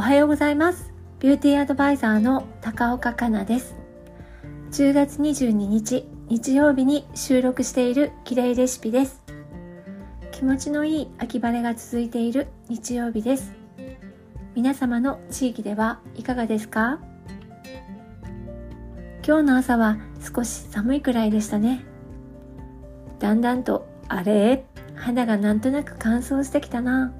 おはようございます。ビューティーアドバイザーの高岡香奈です。10月22日日曜日に収録している綺麗レシピです。気持ちのいい秋晴れが続いている日曜日です。皆様の地域ではいかがですか？今日の朝は少し寒いくらいでしたね。だんだんとあれ？肌がなんとなく乾燥してきたな。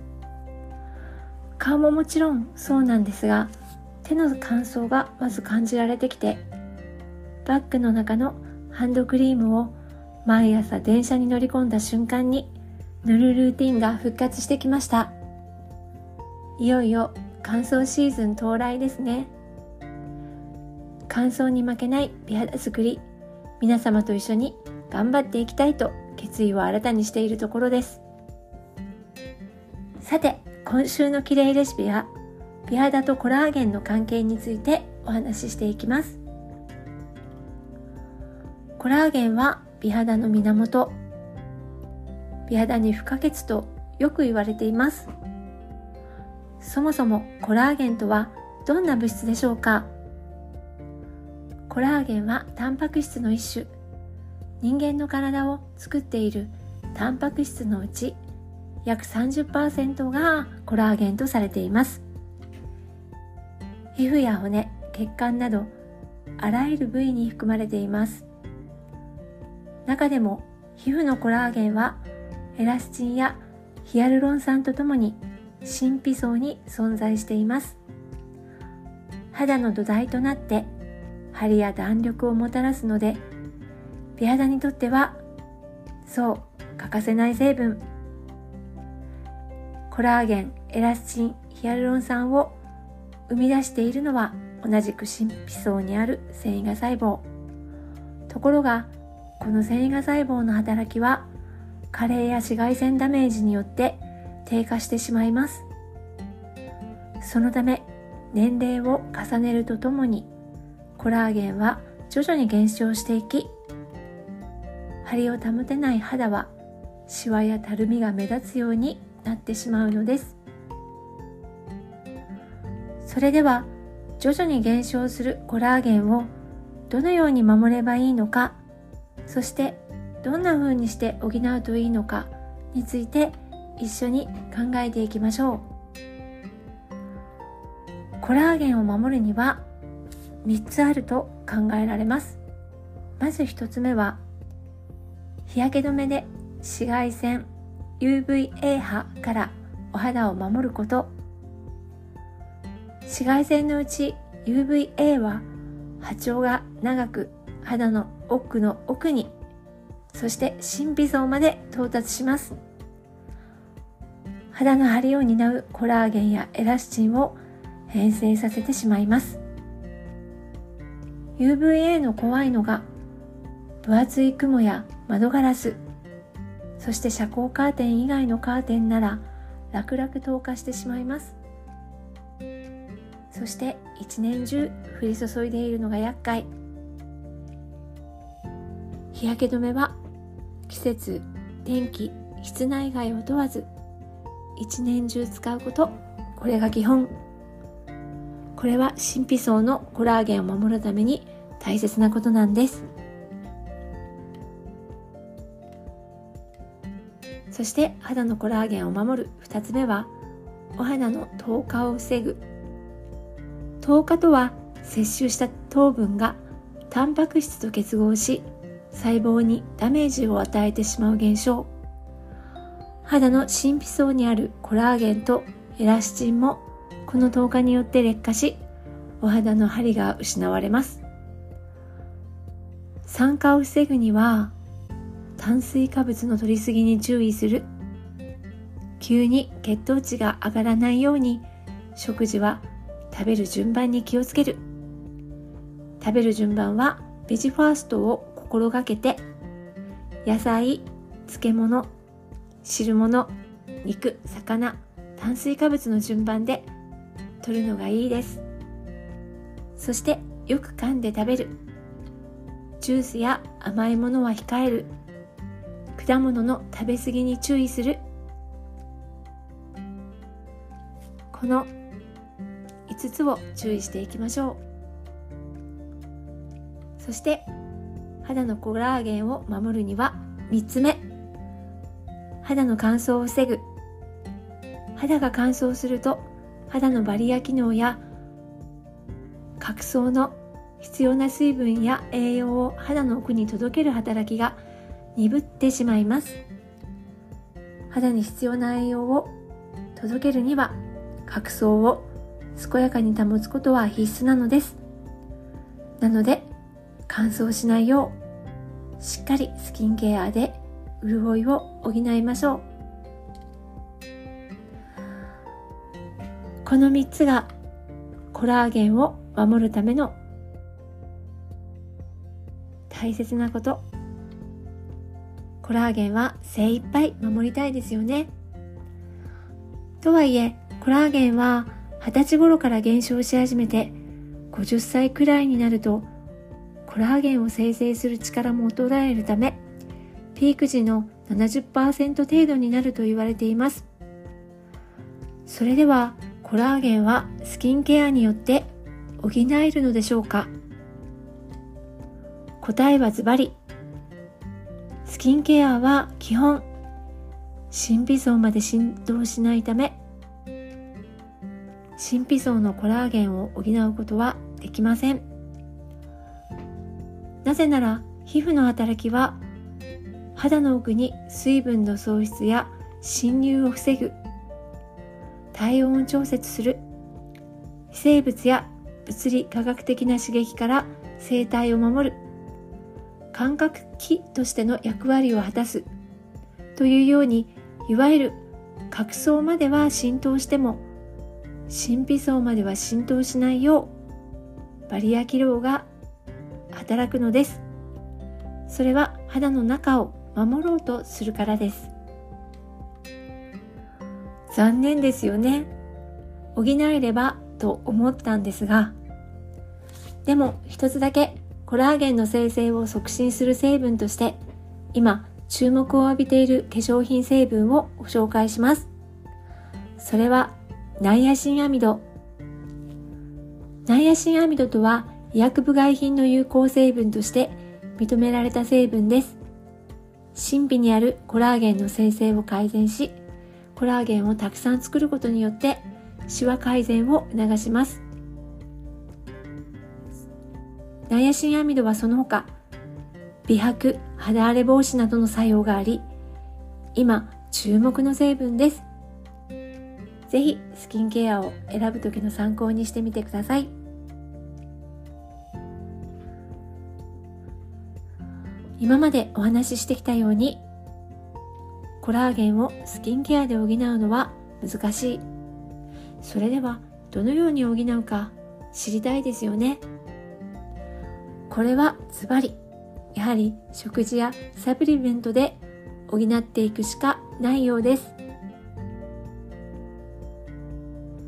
顔ももちろんそうなんですが手の乾燥がまず感じられてきてバッグの中のハンドクリームを毎朝電車に乗り込んだ瞬間に塗るルーティンが復活してきました。いよいよ乾燥シーズン到来ですね。乾燥に負けない美肌作り皆様と一緒に頑張っていきたいと決意を新たにしているところです。さて今週のキレイレシピは美肌とコラーゲンの関係についてお話ししていきます。コラーゲンは美肌の源。美肌に不可欠とよく言われています。そもそもコラーゲンとはどんな物質でしょうか。コラーゲンはタンパク質の一種。人間の体を作っているタンパク質のうち約30%がコラーゲンとされています。皮膚や骨血管などあらゆる部位に含まれています。中でも皮膚のコラーゲンはエラスチンやヒアルロン酸とともに神秘層に存在しています。肌の土台となって張りや弾力をもたらすので美肌にとってはそう欠かせない成分。コラーゲンエラスチンヒアルロン酸を生み出しているのは同じく神秘層にある繊維が細胞。ところがこの繊維が細胞の働きは加齢や紫外線ダメージによって低下してしまいます。そのため年齢を重ねるとともにコラーゲンは徐々に減少していき張りを保てない肌はシワやたるみが目立つようになってしまうのです。それでは徐々に減少するコラーゲンをどのように守ればいいのかそしてどんな風にして補うといいのかについて一緒に考えていきましょう。コラーゲンを守るには3つあると考えられます。まず1つ目は日焼け止めで紫外線 UVA 波からお肌を守ること。紫外線のうち UVA は波長が長く肌の奥の奥にそして神秘層まで到達します。肌の張りを担うコラーゲンやエラスチンを変性させてしまいます。UVA の怖いのが分厚い雲や窓ガラスそして遮光カーテン以外のカーテンなら楽々透過してしまいます。そして一年中降り注いでいるのが厄介。日焼け止めは季節天気室内外を問わず一年中使うことこれが基本。これは神秘層のコラーゲンを守るために大切なことなんです。そして肌のコラーゲンを守る2つ目はお肌の透過を防ぐ。透過とは摂取した糖分がタンパク質と結合し細胞にダメージを与えてしまう現象。肌の神秘層にあるコラーゲンとエラスチンもこの透過によって劣化しお肌の張りが失われます。酸化を防ぐには炭水化物の摂りすぎに注意する。急に血糖値が上がらないように食事は食べる順番に気をつける。食べる順番はベジファーストを心がけて野菜漬物汁物肉魚炭水化物の順番で取るのがいいです。そしてよく噛んで食べる。ジュースや甘いものは控える。果物の食べ過ぎに注意する。この5つを注意していきましょう。そして肌のコラーゲンを守るには3つ目。肌の乾燥を防ぐ。肌が乾燥すると肌のバリア機能や角層の必要な水分や栄養を肌の奥に届ける働きが鈍ってしまいます。肌に必要な栄養を届けるには角層を健やかに保つことは必須なのです。なので乾燥しないようしっかりスキンケアで潤いを補いましょう。この3つがコラーゲンを守るための大切なこと。コラーゲンは精一杯守りたいですよね。とはいえコラーゲンは20歳頃から減少し始めて50歳くらいになるとコラーゲンを生成する力も衰えるためピーク時の70%程度になると言われています。それではコラーゲンはスキンケアによって補えるのでしょうか？答えはズバリキンケアは基本神秘層まで浸透しないため神秘層のコラーゲンを補うことはできません。なぜなら皮膚の働きは肌の奥に水分の喪失や侵入を防ぐ体温調節する微生物や物理科学的な刺激から生態を守る感覚器としての役割を果たす。というようにいわゆる角層までは浸透しても神秘層までは浸透しないようバリア機能が働くのです。それは肌の中を守ろうとするからです。残念ですよね。補えればと思ったんですがでも一つだけコラーゲンの生成を促進する成分として今注目を浴びている化粧品成分をご紹介します。それはナイアシンアミド。ナイアシンアミドとは医薬部外品の有効成分として認められた成分です。神秘にあるコラーゲンの生成を改善し、コラーゲンをたくさん作ることによってシワ改善を促します。ナイアシンアミドはその他、美白、肌荒れ防止などの作用があり、今注目の成分です。ぜひスキンケアを選ぶ時の参考にしてみてください。今までお話ししてきたように、コラーゲンをスキンケアで補うのは難しい。それではどのように補うか知りたいですよね。これはズバリやはり食事やサプリメントで補っていくしかないようです。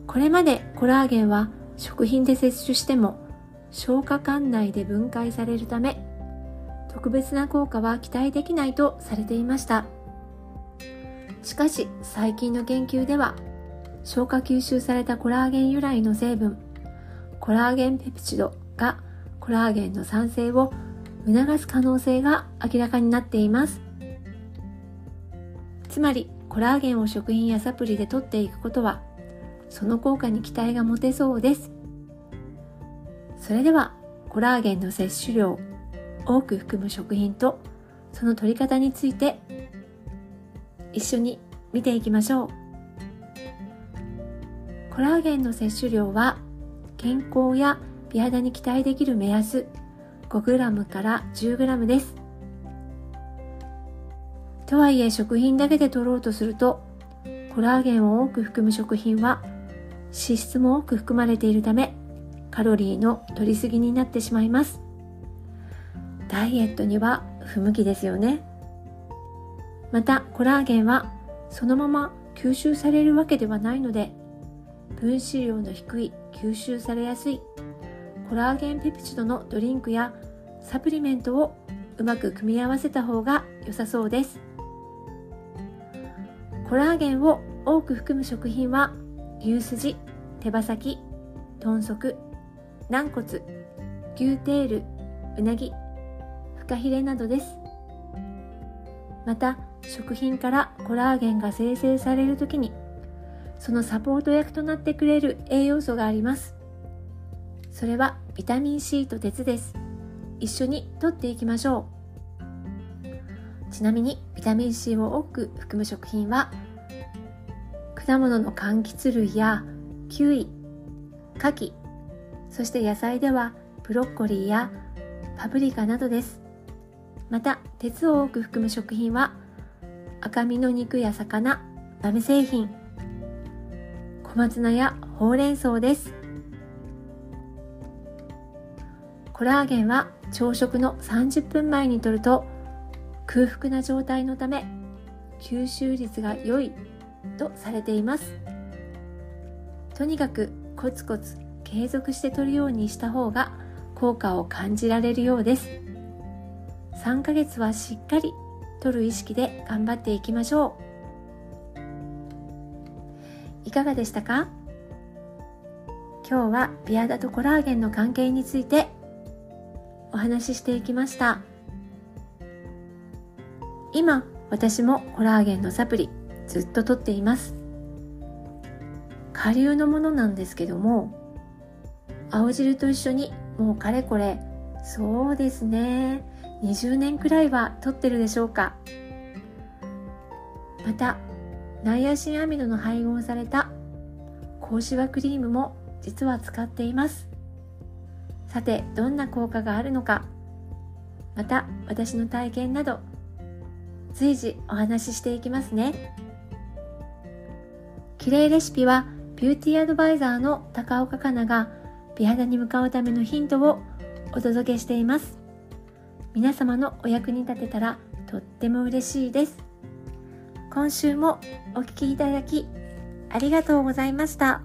これまでコラーゲンは食品で摂取しても消化管内で分解されるため特別な効果は期待できないとされていました。しかし最近の研究では消化吸収されたコラーゲン由来の成分コラーゲンペプチドがコラーゲンの産生を促す可能性が明らかになっています。つまりコラーゲンを食品やサプリで取っていくことはその効果に期待が持てそうです。それではコラーゲンの摂取量多く含む食品とその取り方について一緒に見ていきましょう。コラーゲンの摂取量は健康や美肌に期待できる目安 5g から 10g です。とはいえ食品だけで取ろうとするとコラーゲンを多く含む食品は脂質も多く含まれているためカロリーの取りすぎになってしまいます。ダイエットには不向きですよね。またコラーゲンはそのまま吸収されるわけではないので分子量の低い吸収されやすいコラーゲンペプチドのドリンクやサプリメントをうまく組み合わせた方が良さそうです。コラーゲンを多く含む食品は牛すじ手羽先豚足軟骨牛テールうなぎフカヒレなどです。また食品からコラーゲンが生成される時にそのサポート役となってくれる栄養素があります。それはビタミン C と鉄です。一緒に摂っていきましょう。ちなみにビタミン C を多く含む食品は果物の柑橘類やキウイ牡蠣そして野菜ではブロッコリーやパプリカなどです。また鉄を多く含む食品は赤身の肉や魚豆製品小松菜やほうれん草です。コラーゲンは朝食の30分前に摂ると空腹な状態のため吸収率が良いとされています。とにかくコツコツ継続して摂るようにした方が効果を感じられるようです。3ヶ月はしっかり取る意識で頑張っていきましょう。いかがでしたか？今日はビアダとコラーゲンの関係についてお話ししていきました。今私もコラーゲンのサプリずっと取っています。下流のものなんですけども青汁と一緒にもうかれこれそうですね20年くらいは取ってるでしょうか。またナイアシンアミドの配合された高シワクリームも実は使っています。さてどんな効果があるのか。また私の体験など随時お話ししていきますね。綺麗レシピはビューティーアドバイザーの高岡香奈が美肌に向かうためのヒントをお届けしています。皆様のお役に立てたらとっても嬉しいです。今週もお聴きいただきありがとうございました。